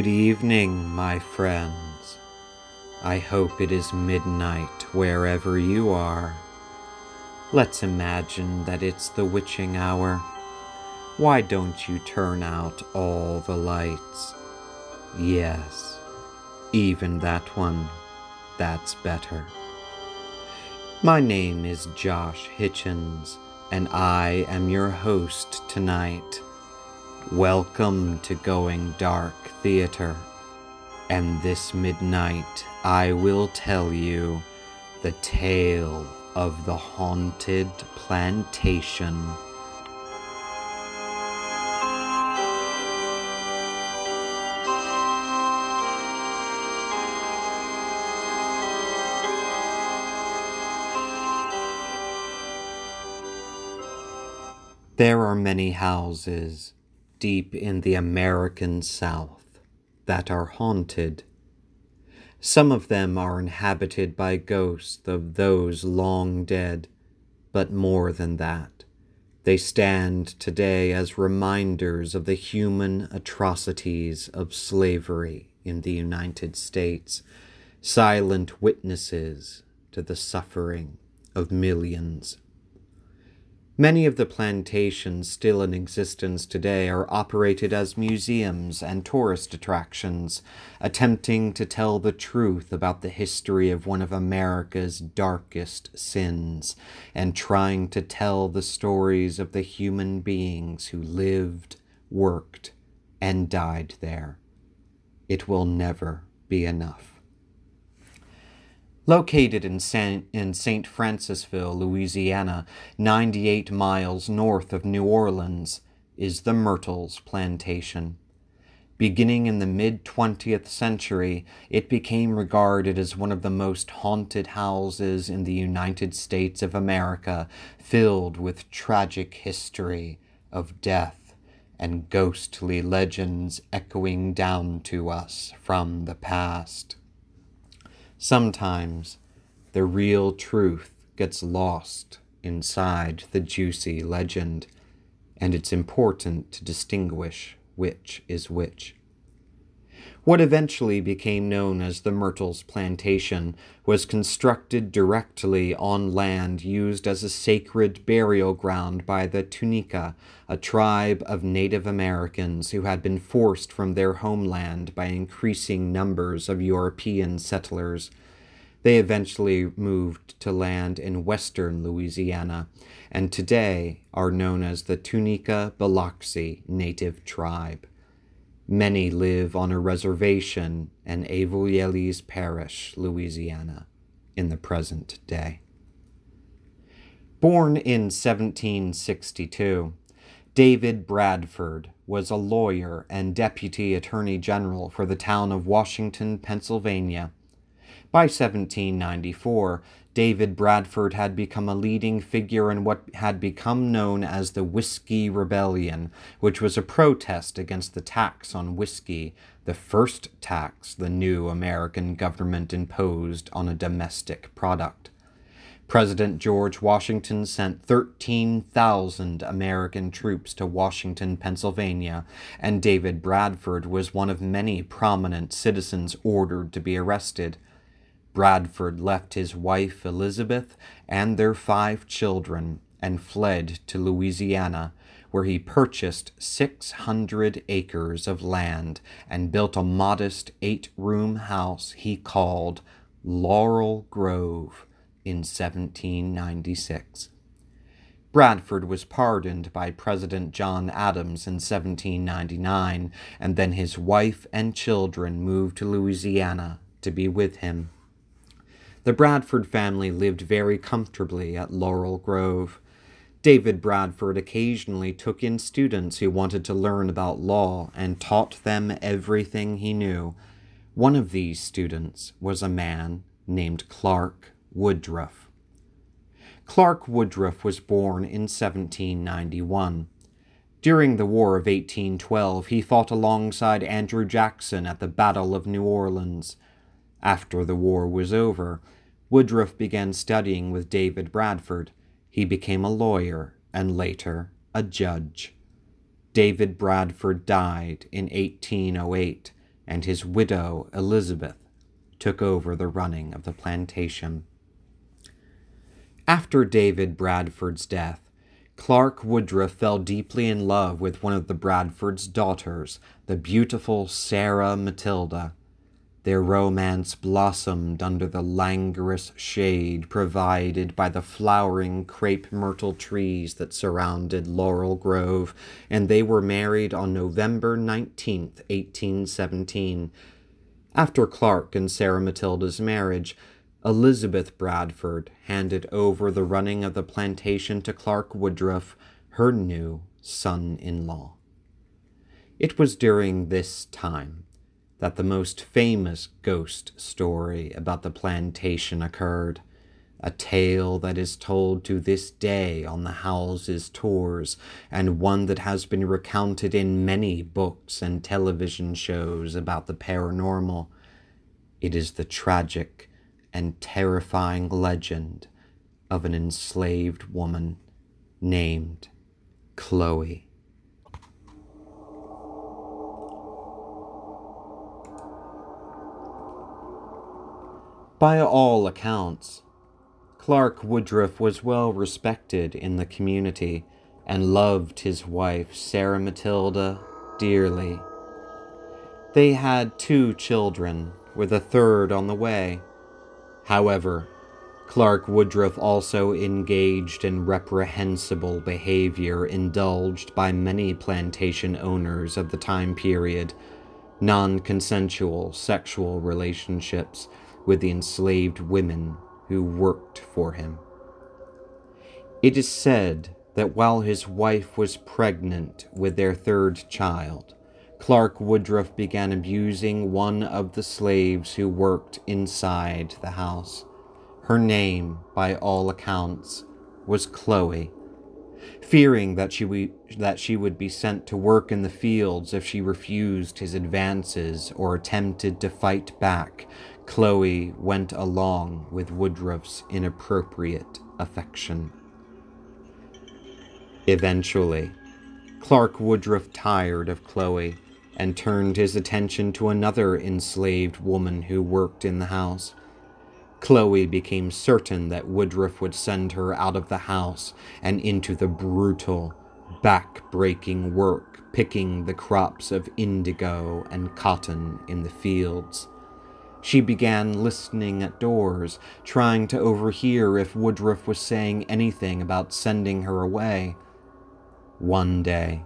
Good evening, my friends. I hope it is midnight wherever you are. Let's imagine that it's the witching hour. Why don't you turn out all the lights? Yes, even that one. That's better. My name is Josh Hitchens, and I am your host tonight. Welcome to Going Dark Theater. And this midnight, I will tell you the tale of the haunted plantation. There are many houses deep in the American South that are haunted. Some of them are inhabited by ghosts of those long dead, but more than that. They stand today as reminders of the human atrocities of slavery in the United States, silent witnesses to the suffering of millions. Many of the plantations still in existence today are operated as museums and tourist attractions, attempting to tell the truth about the history of one of America's darkest sins, and trying to tell the stories of the human beings who lived, worked, and died there. It will never be enough. Located in, San, in St. Francisville, Louisiana, 98 miles north of New Orleans, is the Myrtles Plantation. Beginning in the mid 20th century, it became regarded as one of the most haunted houses in the United States of America, filled with tragic history of death and ghostly legends echoing down to us from the past. Sometimes the real truth gets lost inside the juicy legend, and it's important to distinguish which is which. What eventually became known as the Myrtles Plantation was constructed directly on land used as a sacred burial ground by the Tunica, a tribe of Native Americans who had been forced from their homeland by increasing numbers of European settlers. They eventually moved to land in western Louisiana and today are known as the Tunica Biloxi Native Tribe. Many live on a reservation in Avoyelles Parish, Louisiana, in the present day. Born in 1762, David Bradford was a lawyer and deputy attorney general for the town of Washington, Pennsylvania. By 1794, David Bradford had become a leading figure in what had become known as the Whiskey Rebellion, which was a protest against the tax on whiskey, the first tax the new American government imposed on a domestic product. President George Washington sent 13,000 American troops to Washington, Pennsylvania, and David Bradford was one of many prominent citizens ordered to be arrested. Bradford left his wife Elizabeth and their five children and fled to Louisiana, where he purchased 600 acres of land and built a modest eight room house he called Laurel Grove in 1796. Bradford was pardoned by President John Adams in 1799, and then his wife and children moved to Louisiana to be with him. The Bradford family lived very comfortably at Laurel Grove. David Bradford occasionally took in students who wanted to learn about law and taught them everything he knew. One of these students was a man named Clark Woodruff. Clark Woodruff was born in 1791. During the War of 1812, he fought alongside Andrew Jackson at the Battle of New Orleans. After the war was over, Woodruff began studying with David Bradford. He became a lawyer and later a judge. David Bradford died in 1808, and his widow, Elizabeth, took over the running of the plantation. After David Bradford's death, Clark Woodruff fell deeply in love with one of the Bradford's daughters, the beautiful Sarah Matilda. Their romance blossomed under the languorous shade provided by the flowering crepe myrtle trees that surrounded Laurel Grove, and they were married on November 19, 1817. After Clark and Sarah Matilda's marriage, Elizabeth Bradford handed over the running of the plantation to Clark Woodruff, her new son in law. It was during this time that the most famous ghost story about the plantation occurred, a tale that is told to this day on the Howellses tours, and one that has been recounted in many books and television shows about the paranormal. It is the tragic and terrifying legend of an enslaved woman named Chloe. By all accounts, Clark Woodruff was well respected in the community and loved his wife, Sarah Matilda, dearly. They had two children, with a third on the way. However, Clark Woodruff also engaged in reprehensible behavior indulged by many plantation owners of the time period, non consensual sexual relationships with the enslaved women who worked for him. It is said that while his wife was pregnant with their third child, Clark Woodruff began abusing one of the slaves who worked inside the house. Her name, by all accounts, was Chloe. Fearing that she, that she would be sent to work in the fields if she refused his advances or attempted to fight back, Chloe went along with Woodruff's inappropriate affection. Eventually, Clark Woodruff tired of Chloe and turned his attention to another enslaved woman who worked in the house. Chloe became certain that Woodruff would send her out of the house and into the brutal, back breaking work picking the crops of indigo and cotton in the fields. She began listening at doors, trying to overhear if Woodruff was saying anything about sending her away. One day,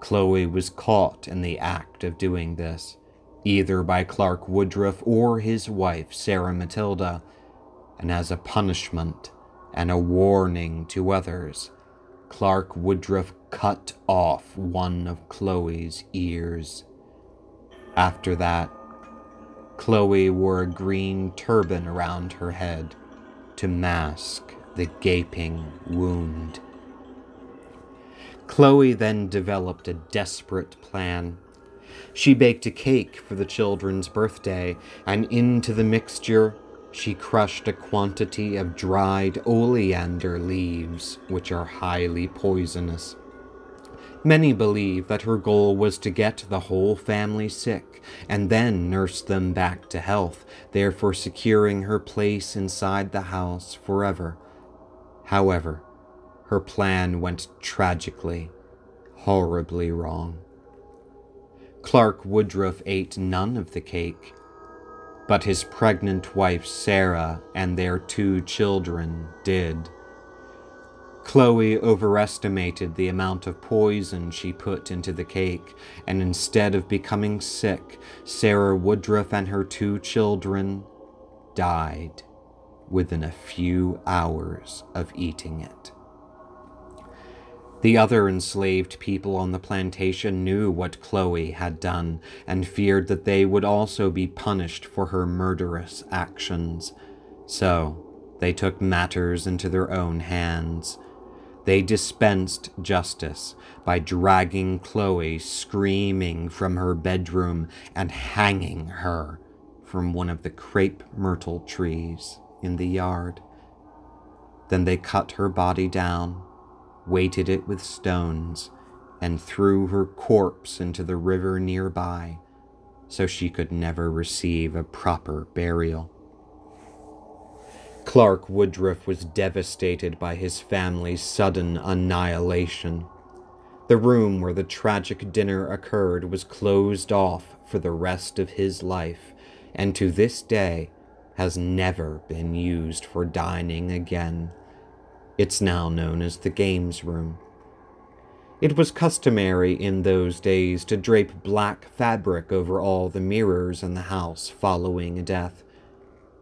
Chloe was caught in the act of doing this, either by Clark Woodruff or his wife, Sarah Matilda, and as a punishment and a warning to others, Clark Woodruff cut off one of Chloe's ears. After that, Chloe wore a green turban around her head to mask the gaping wound. Chloe then developed a desperate plan. She baked a cake for the children's birthday, and into the mixture she crushed a quantity of dried oleander leaves, which are highly poisonous. Many believe that her goal was to get the whole family sick and then nurse them back to health, therefore securing her place inside the house forever. However, her plan went tragically, horribly wrong. Clark Woodruff ate none of the cake, but his pregnant wife Sarah and their two children did. Chloe overestimated the amount of poison she put into the cake, and instead of becoming sick, Sarah Woodruff and her two children died within a few hours of eating it. The other enslaved people on the plantation knew what Chloe had done and feared that they would also be punished for her murderous actions. So, they took matters into their own hands. They dispensed justice by dragging Chloe screaming from her bedroom and hanging her from one of the crepe myrtle trees in the yard. Then they cut her body down weighted it with stones, and threw her corpse into the river nearby, so she could never receive a proper burial. Clark Woodruff was devastated by his family's sudden annihilation. The room where the tragic dinner occurred was closed off for the rest of his life, and to this day has never been used for dining again. It's now known as the Games Room. It was customary in those days to drape black fabric over all the mirrors in the house following a death.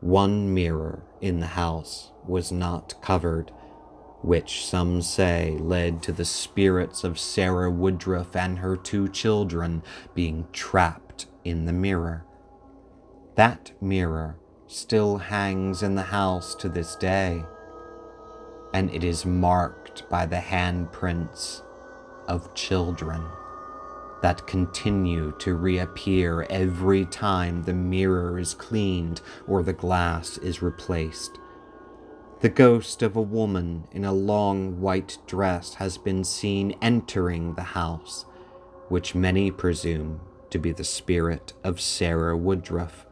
One mirror in the house was not covered, which some say led to the spirits of Sarah Woodruff and her two children being trapped in the mirror. That mirror still hangs in the house to this day, and it is marked by the handprints of children that continue to reappear every time the mirror is cleaned or the glass is replaced. The ghost of a woman in a long white dress has been seen entering the house, which many presume to be the spirit of Sarah Woodruff.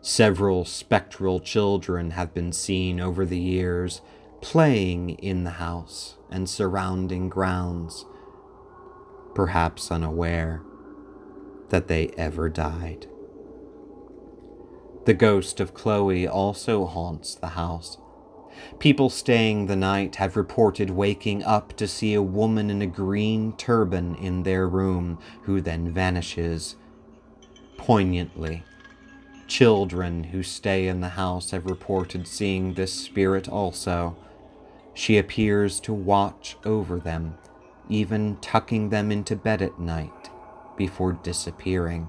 Several spectral children have been seen over the years playing in the house and surrounding grounds, perhaps unaware that they ever died. The ghost of Chloe also haunts the house. People staying the night have reported waking up to see a woman in a green turban in their room who then vanishes. Poignantly, children who stay in the house have reported seeing this spirit also. She appears to watch over them, even tucking them into bed at night before disappearing.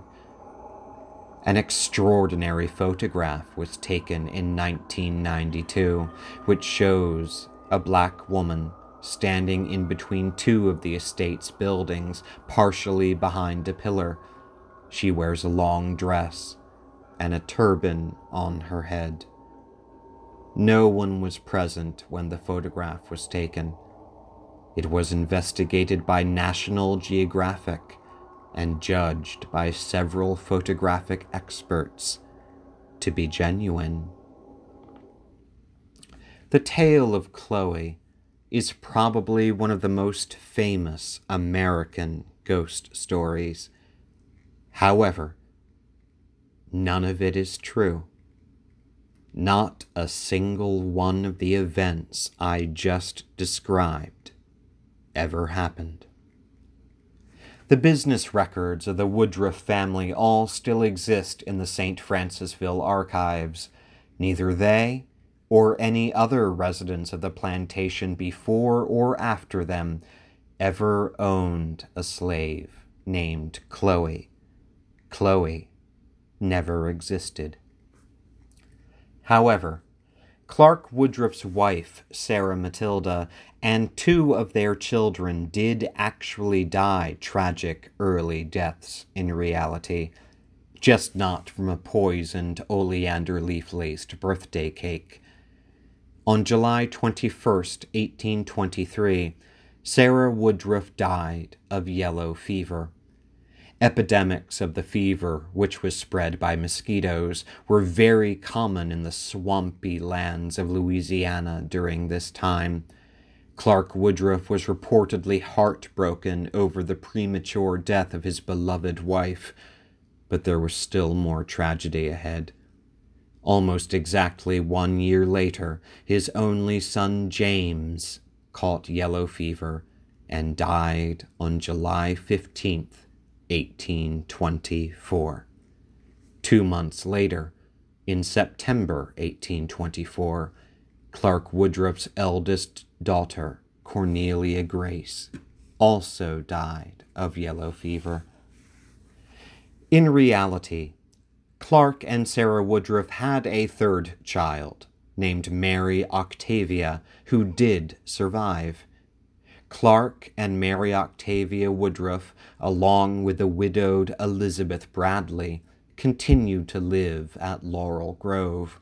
An extraordinary photograph was taken in 1992, which shows a black woman standing in between two of the estate's buildings, partially behind a pillar. She wears a long dress and a turban on her head. No one was present when the photograph was taken. It was investigated by National Geographic and judged by several photographic experts to be genuine. The tale of Chloe is probably one of the most famous American ghost stories. However, none of it is true. Not a single one of the events I just described ever happened. The business records of the Woodruff family all still exist in the St. Francisville archives. Neither they or any other residents of the plantation before or after them ever owned a slave named Chloe. Chloe never existed. However, Clark Woodruff's wife, Sarah Matilda, and two of their children did actually die tragic early deaths in reality, just not from a poisoned oleander leaf laced birthday cake. On July 21, 1823, Sarah Woodruff died of yellow fever. Epidemics of the fever, which was spread by mosquitoes, were very common in the swampy lands of Louisiana during this time. Clark Woodruff was reportedly heartbroken over the premature death of his beloved wife, but there was still more tragedy ahead. Almost exactly one year later, his only son James caught yellow fever and died on July 15th, 1824. Two months later, in September 1824, Clark Woodruff's eldest daughter, Cornelia Grace, also died of yellow fever. In reality, Clark and Sarah Woodruff had a third child named Mary Octavia, who did survive. Clark and Mary Octavia Woodruff, along with the widowed Elizabeth Bradley, continued to live at Laurel Grove.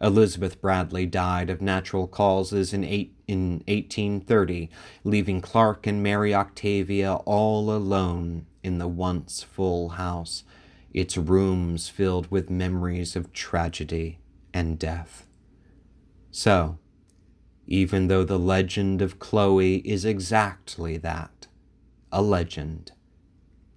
Elizabeth Bradley died of natural causes in, eight, in 1830, leaving Clark and Mary Octavia all alone in the once full house. its rooms filled with memories of tragedy and death. So, even though the legend of Chloe is exactly that a legend,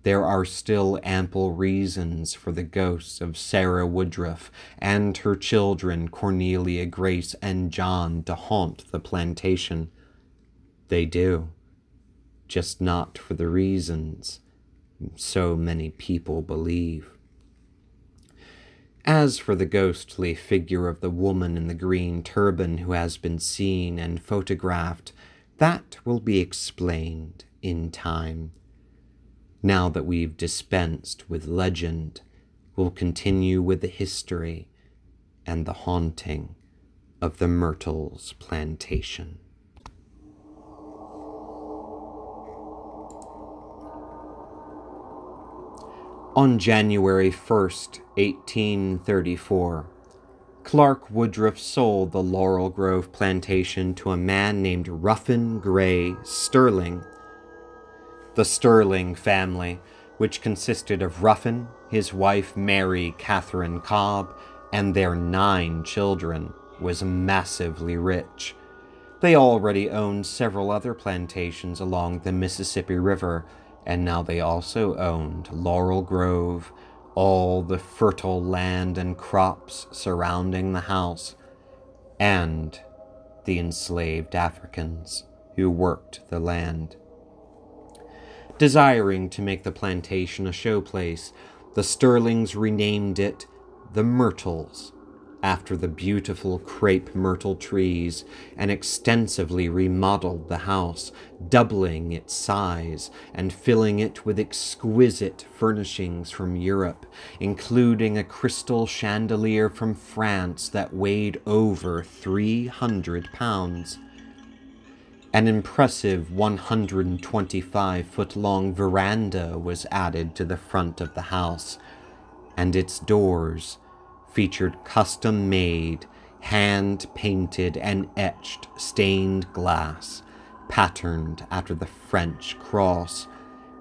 there are still ample reasons for the ghosts of Sarah Woodruff and her children Cornelia, Grace, and John to haunt the plantation. They do, just not for the reasons so many people believe. As for the ghostly figure of the woman in the green turban who has been seen and photographed, that will be explained in time. Now that we've dispensed with legend, we'll continue with the history and the haunting of the Myrtles plantation. On January 1st, 1834, Clark Woodruff sold the Laurel Grove plantation to a man named Ruffin Gray Sterling. The Sterling family, which consisted of Ruffin, his wife Mary Catherine Cobb, and their nine children, was massively rich. They already owned several other plantations along the Mississippi River and now they also owned Laurel Grove, all the fertile land and crops surrounding the house, and the enslaved Africans who worked the land. Desiring to make the plantation a showplace, the Sterlings renamed it the Myrtles after the beautiful crepe myrtle trees and extensively remodeled the house, doubling its size and filling it with exquisite furnishings from Europe, including a crystal chandelier from France that weighed over 300 pounds. An impressive 125 foot long veranda was added to the front of the house, and its doors featured custom made, hand painted, and etched stained glass, patterned after the French cross,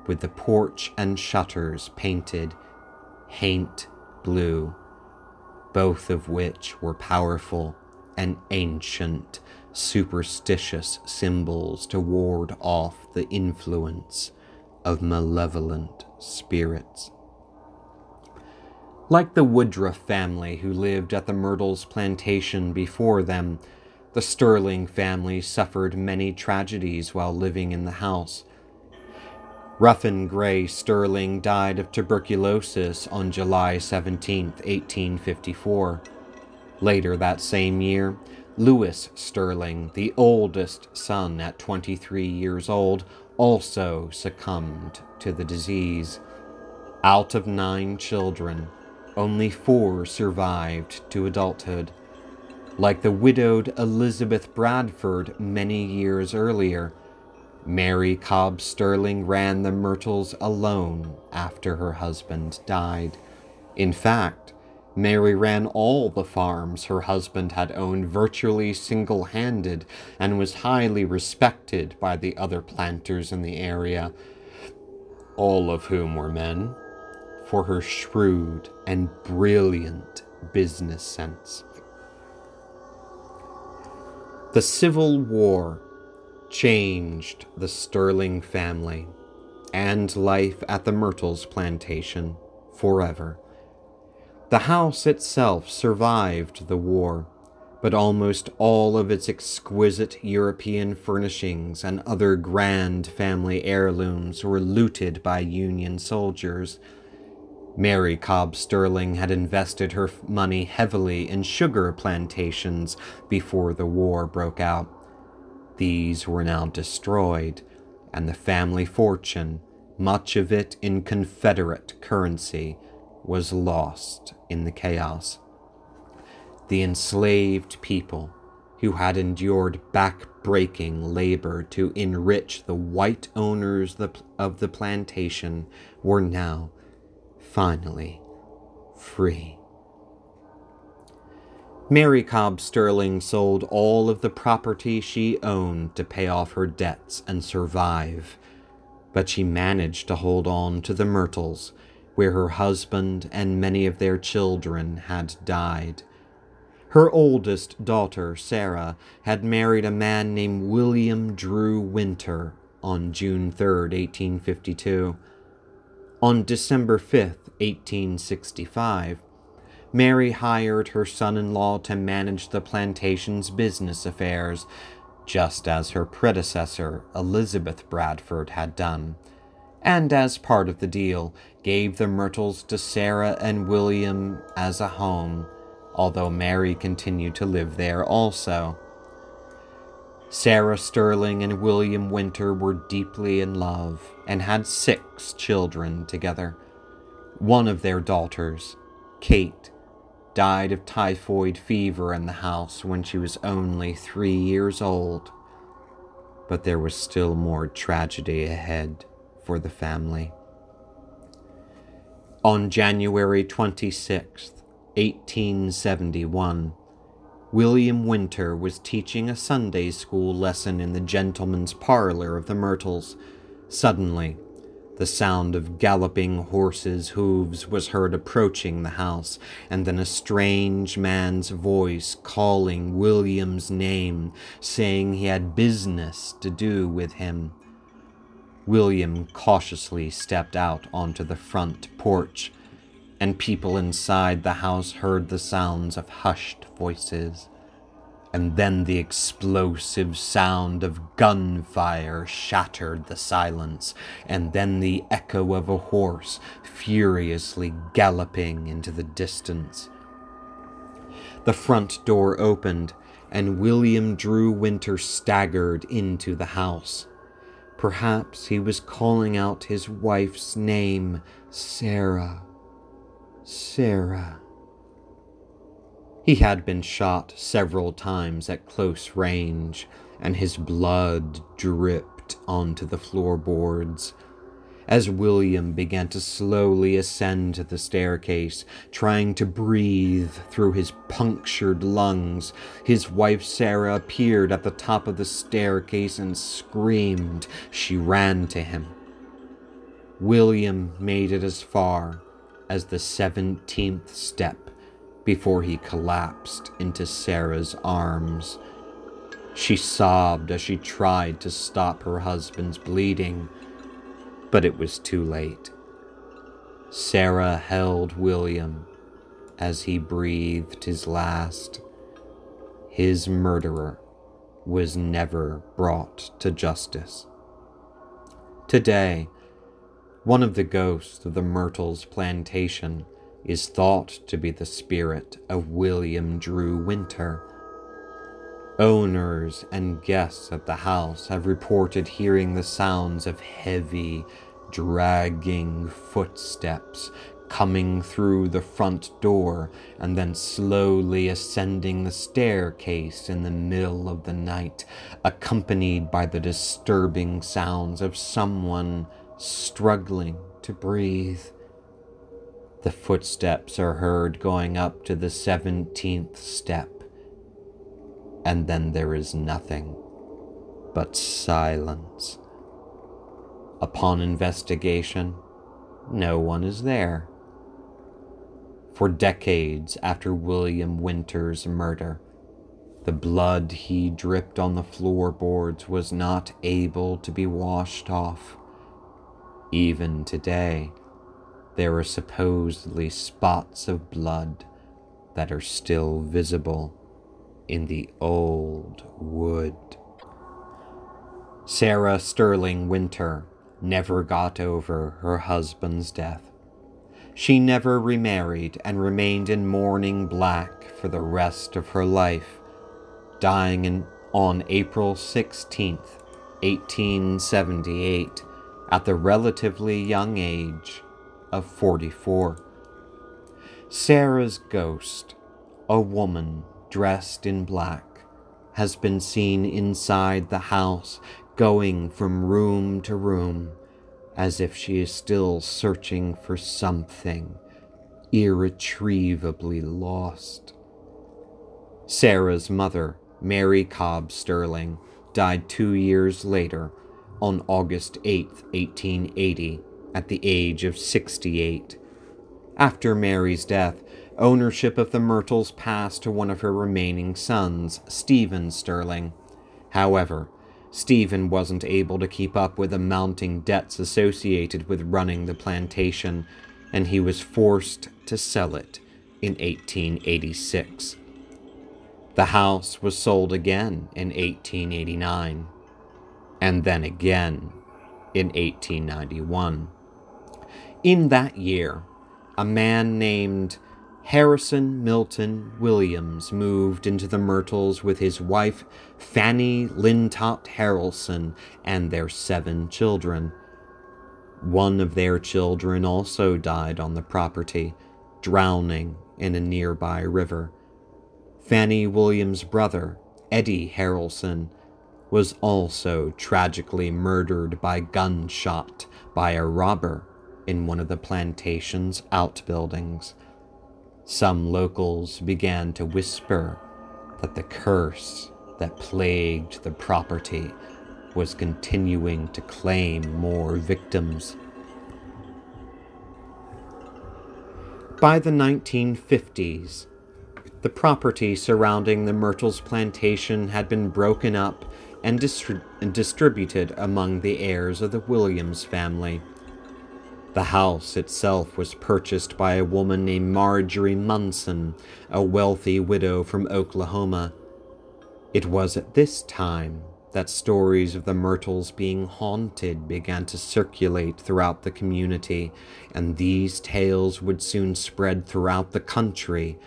with the porch and shutters painted haint blue, both of which were powerful and ancient, superstitious symbols to ward off the influence of malevolent spirits. Like the Woodruff family who lived at the Myrtles plantation before them, the Sterling family suffered many tragedies while living in the house. Ruffin Gray Sterling died of tuberculosis on July 17, 1854. Later that same year, Lewis Sterling, the oldest son at 23 years old, also succumbed to the disease. Out of nine children, only four survived to adulthood. Like the widowed Elizabeth Bradford many years earlier, Mary Cobb Sterling ran the Myrtles alone after her husband died. In fact, Mary ran all the farms her husband had owned virtually single handed and was highly respected by the other planters in the area, all of whom were men for her shrewd and brilliant business sense. The Civil War changed the Sterling family and life at the Myrtles plantation forever. The house itself survived the war, but almost all of its exquisite European furnishings and other grand family heirlooms were looted by Union soldiers Mary Cobb Sterling had invested her money heavily in sugar plantations before the war broke out. These were now destroyed, and the family fortune, much of it in Confederate currency, was lost in the chaos. The enslaved people who had endured back-breaking labor to enrich the white owners of the plantation were now finally free. Mary Cobb Sterling sold all of the property she owned to pay off her debts and survive, but she managed to hold on to the Myrtles, where her husband and many of their children had died. Her oldest daughter, Sarah, had married a man named William Drew Winter on June 3, 1852. On December 5, 1865, Mary hired her son in law to manage the plantation's business affairs, just as her predecessor, Elizabeth Bradford, had done, and as part of the deal, gave the Myrtles to Sarah and William as a home, although Mary continued to live there also. Sarah Sterling and William Winter were deeply in love and had six children together. One of their daughters, Kate, died of typhoid fever in the house when she was only three years old. But there was still more tragedy ahead for the family. On January 26, 1871, William Winter was teaching a Sunday school lesson in the gentleman's parlor of the Myrtles. Suddenly, the sound of galloping horses' hooves was heard approaching the house, and then a strange man's voice calling William's name, saying he had business to do with him. William cautiously stepped out onto the front porch, and people inside the house heard the sounds of hushed voices and then the explosive sound of gunfire shattered the silence, and then the echo of a horse furiously galloping into the distance. The front door opened, and William Drew Winter staggered into the house. Perhaps he was calling out his wife's name, Sarah. Sarah. He had been shot several times at close range, and his blood dripped onto the floorboards. As William began to slowly ascend the staircase, trying to breathe through his punctured lungs, his wife Sarah appeared at the top of the staircase and screamed. She ran to him. William made it as far as the seventeenth step before he collapsed into Sarah's arms. She sobbed as she tried to stop her husband's bleeding, but it was too late. Sarah held William as he breathed his last. His murderer was never brought to justice. Today, one of the ghosts of the Myrtles plantation is thought to be the spirit of William Drew Winter. Owners and guests at the house have reported hearing the sounds of heavy, dragging footsteps coming through the front door and then slowly ascending the staircase in the middle of the night, accompanied by the disturbing sounds of someone struggling to breathe. The footsteps are heard going up to the seventeenth step, and then there is nothing but silence. Upon investigation, no one is there. For decades after William Winter's murder, the blood he dripped on the floorboards was not able to be washed off. Even today, there are supposedly spots of blood that are still visible in the old wood. Sarah Sterling Winter never got over her husband's death. She never remarried and remained in mourning black for the rest of her life, dying in, on April 16, 1878, at the relatively young age of 44. Sarah's ghost, a woman dressed in black, has been seen inside the house going from room to room as if she is still searching for something irretrievably lost. Sarah's mother, Mary Cobb Sterling, died two years later on August 8, 1880 at the age of 68 After Mary's death, ownership of the Myrtles passed to one of her remaining sons, Stephen Sterling. However, Stephen wasn't able to keep up with the mounting debts associated with running the plantation, and he was forced to sell it in 1886. The house was sold again in 1889, and then again in 1891. In that year, a man named Harrison Milton Williams moved into the Myrtles with his wife Fanny Lintott Harrelson and their seven children. One of their children also died on the property, drowning in a nearby river. Fanny Williams' brother, Eddie Harrelson, was also tragically murdered by gunshot by a robber in one of the plantation's outbuildings. Some locals began to whisper that the curse that plagued the property was continuing to claim more victims. By the 1950s, the property surrounding the Myrtles plantation had been broken up and, distri- and distributed among the heirs of the Williams family. The house itself was purchased by a woman named Marjorie Munson, a wealthy widow from Oklahoma. It was at this time that stories of the Myrtles being haunted began to circulate throughout the community, and these tales would soon spread throughout the country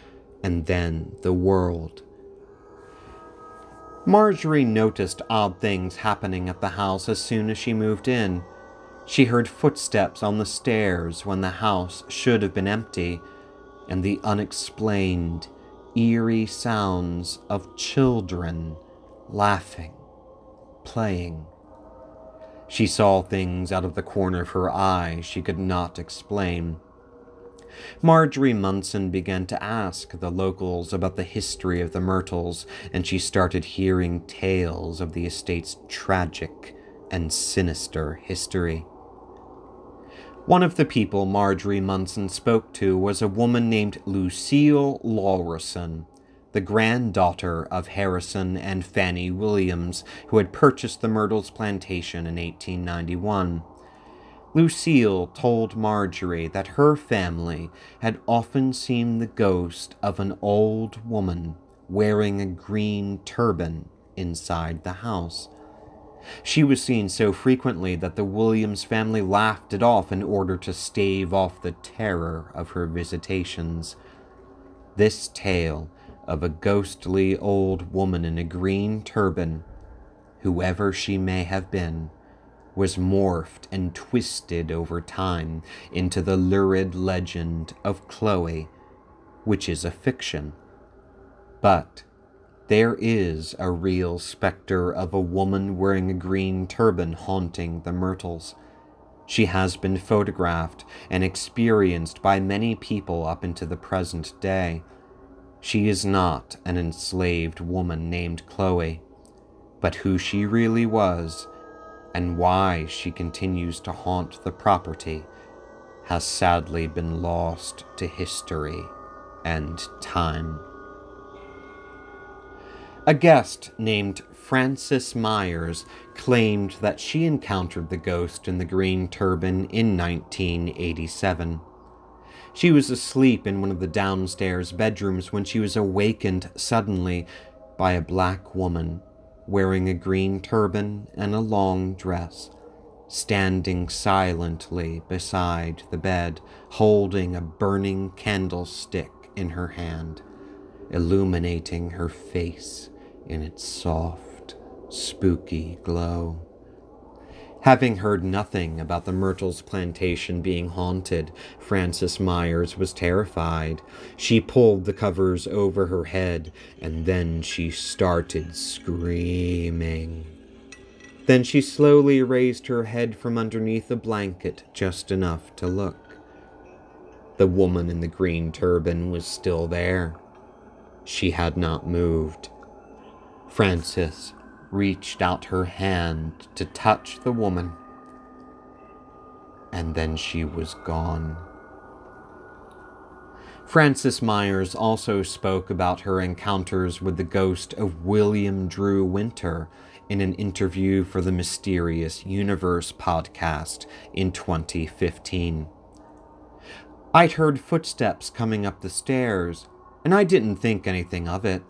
and then the world. Marjorie noticed odd things happening at the house as soon as she moved in. She heard footsteps on the stairs when the house should have been empty, and the unexplained, eerie sounds of children laughing, playing. She saw things out of the corner of her eye she could not explain. Marjorie Munson began to ask the locals about the history of the Myrtles, and she started hearing tales of the estate's tragic and sinister history. One of the people Marjorie Munson spoke to was a woman named Lucille Lawrison, the granddaughter of Harrison and Fanny Williams, who had purchased the Myrtles plantation in 1891. Lucille told Marjorie that her family had often seen the ghost of an old woman wearing a green turban inside the house. She was seen so frequently that the Williams family laughed it off in order to stave off the terror of her visitations. This tale of a ghostly old woman in a green turban, whoever she may have been, was morphed and twisted over time into the lurid legend of Chloe, which is a fiction. But there is a real specter of a woman wearing a green turban haunting the Myrtles. She has been photographed and experienced by many people up into the present day. She is not an enslaved woman named Chloe, but who she really was and why she continues to haunt the property has sadly been lost to history and time. A guest named Frances Myers claimed that she encountered the ghost in the green turban in 1987. She was asleep in one of the downstairs bedrooms when she was awakened suddenly by a black woman wearing a green turban and a long dress, standing silently beside the bed, holding a burning candlestick in her hand, illuminating her face in its soft, spooky glow. Having heard nothing about the Myrtles plantation being haunted, Frances Myers was terrified. She pulled the covers over her head and then she started screaming. Then she slowly raised her head from underneath the blanket just enough to look. The woman in the green turban was still there. She had not moved. Frances reached out her hand to touch the woman, and then she was gone. Frances Myers also spoke about her encounters with the ghost of William Drew Winter in an interview for the Mysterious Universe podcast in 2015. I'd heard footsteps coming up the stairs, and I didn't think anything of it.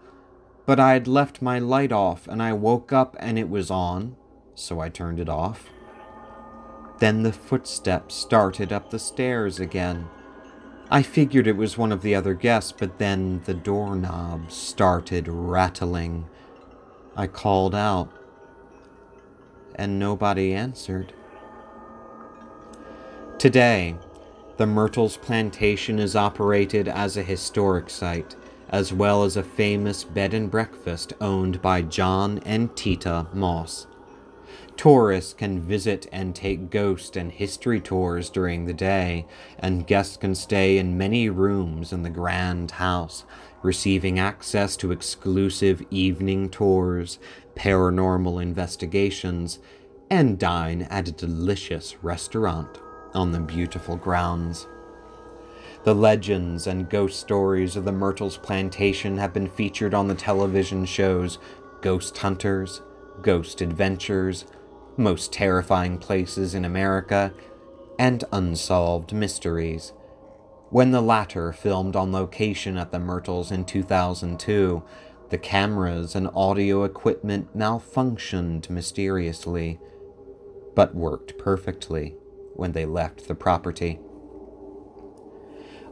But I had left my light off, and I woke up and it was on, so I turned it off. Then the footsteps started up the stairs again. I figured it was one of the other guests, but then the doorknob started rattling. I called out, and nobody answered. Today, the Myrtles Plantation is operated as a historic site, as well as a famous bed and breakfast owned by John and Teeta Moss. Tourists can visit and take ghost and history tours during the day, and guests can stay in many rooms in the grand house, receiving access to exclusive evening tours, paranormal investigations, and dine at a delicious restaurant on the beautiful grounds. The legends and ghost stories of the Myrtles Plantation have been featured on the television shows Ghost Hunters, Ghost Adventures, Most Terrifying Places in America, and Unsolved Mysteries. When the latter filmed on location at the Myrtles in 2002, the cameras and audio equipment malfunctioned mysteriously, but worked perfectly when they left the property.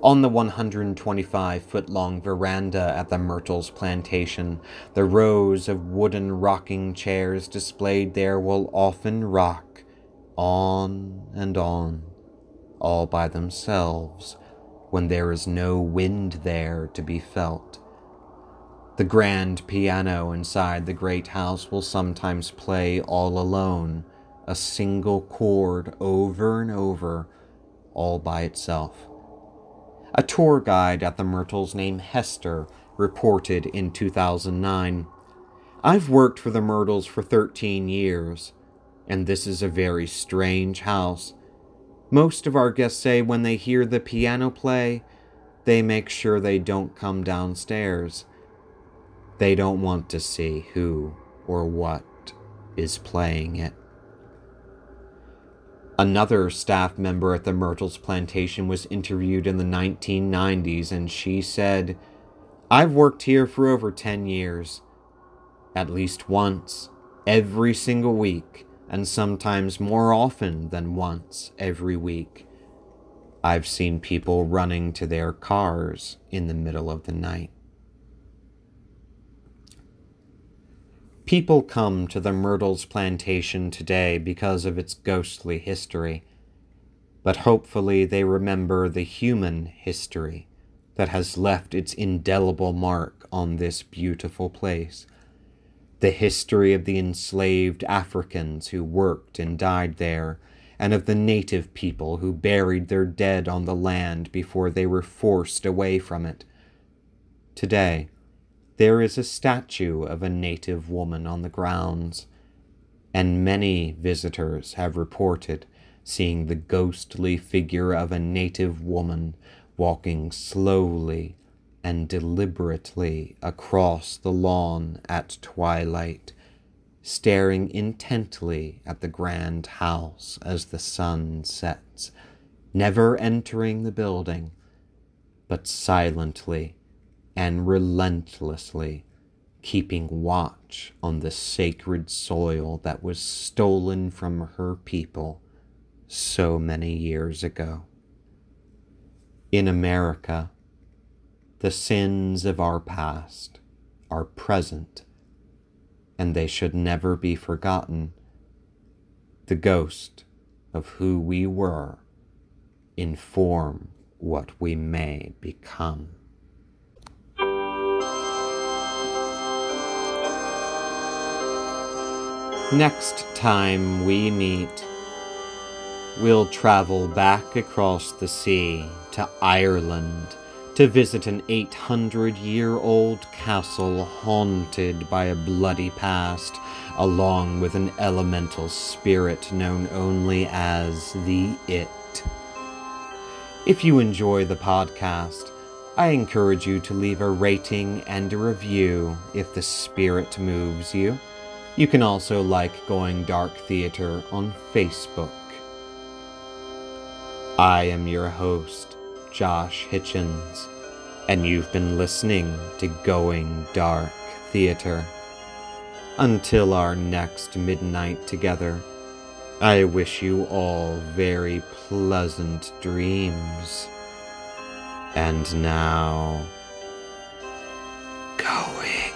On the 125 foot long veranda at the Myrtles plantation, the rows of wooden rocking chairs displayed there will often rock on and on, all by themselves, when there is no wind there to be felt. The grand piano inside the great house will sometimes play all alone, a single chord over and over, all by itself. A tour guide at the Myrtles named Hester reported in 2009 I've worked for the Myrtles for 13 years, and this is a very strange house. Most of our guests say when they hear the piano play, they make sure they don't come downstairs. They don't want to see who or what is playing it. Another staff member at the Myrtles plantation was interviewed in the 1990s, and she said, I've worked here for over 10 years. At least once, every single week, and sometimes more often than once every week. I've seen people running to their cars in the middle of the night. People come to the Myrtles plantation today because of its ghostly history, but hopefully they remember the human history that has left its indelible mark on this beautiful place. The history of the enslaved Africans who worked and died there, and of the native people who buried their dead on the land before they were forced away from it. Today, there is a statue of a native woman on the grounds, and many visitors have reported seeing the ghostly figure of a native woman walking slowly and deliberately across the lawn at twilight, staring intently at the grand house as the sun sets, never entering the building, but silently and relentlessly keeping watch on the sacred soil that was stolen from her people so many years ago. In America, the sins of our past are present and they should never be forgotten. The ghost of who we were inform what we may become. Next time we meet, we'll travel back across the sea to Ireland to visit an 800 year old castle haunted by a bloody past, along with an elemental spirit known only as the It. If you enjoy the podcast, I encourage you to leave a rating and a review if the spirit moves you. You can also like Going Dark Theater on Facebook. I am your host, Josh Hitchens, and you've been listening to Going Dark Theater. Until our next midnight together, I wish you all very pleasant dreams. And now, go in.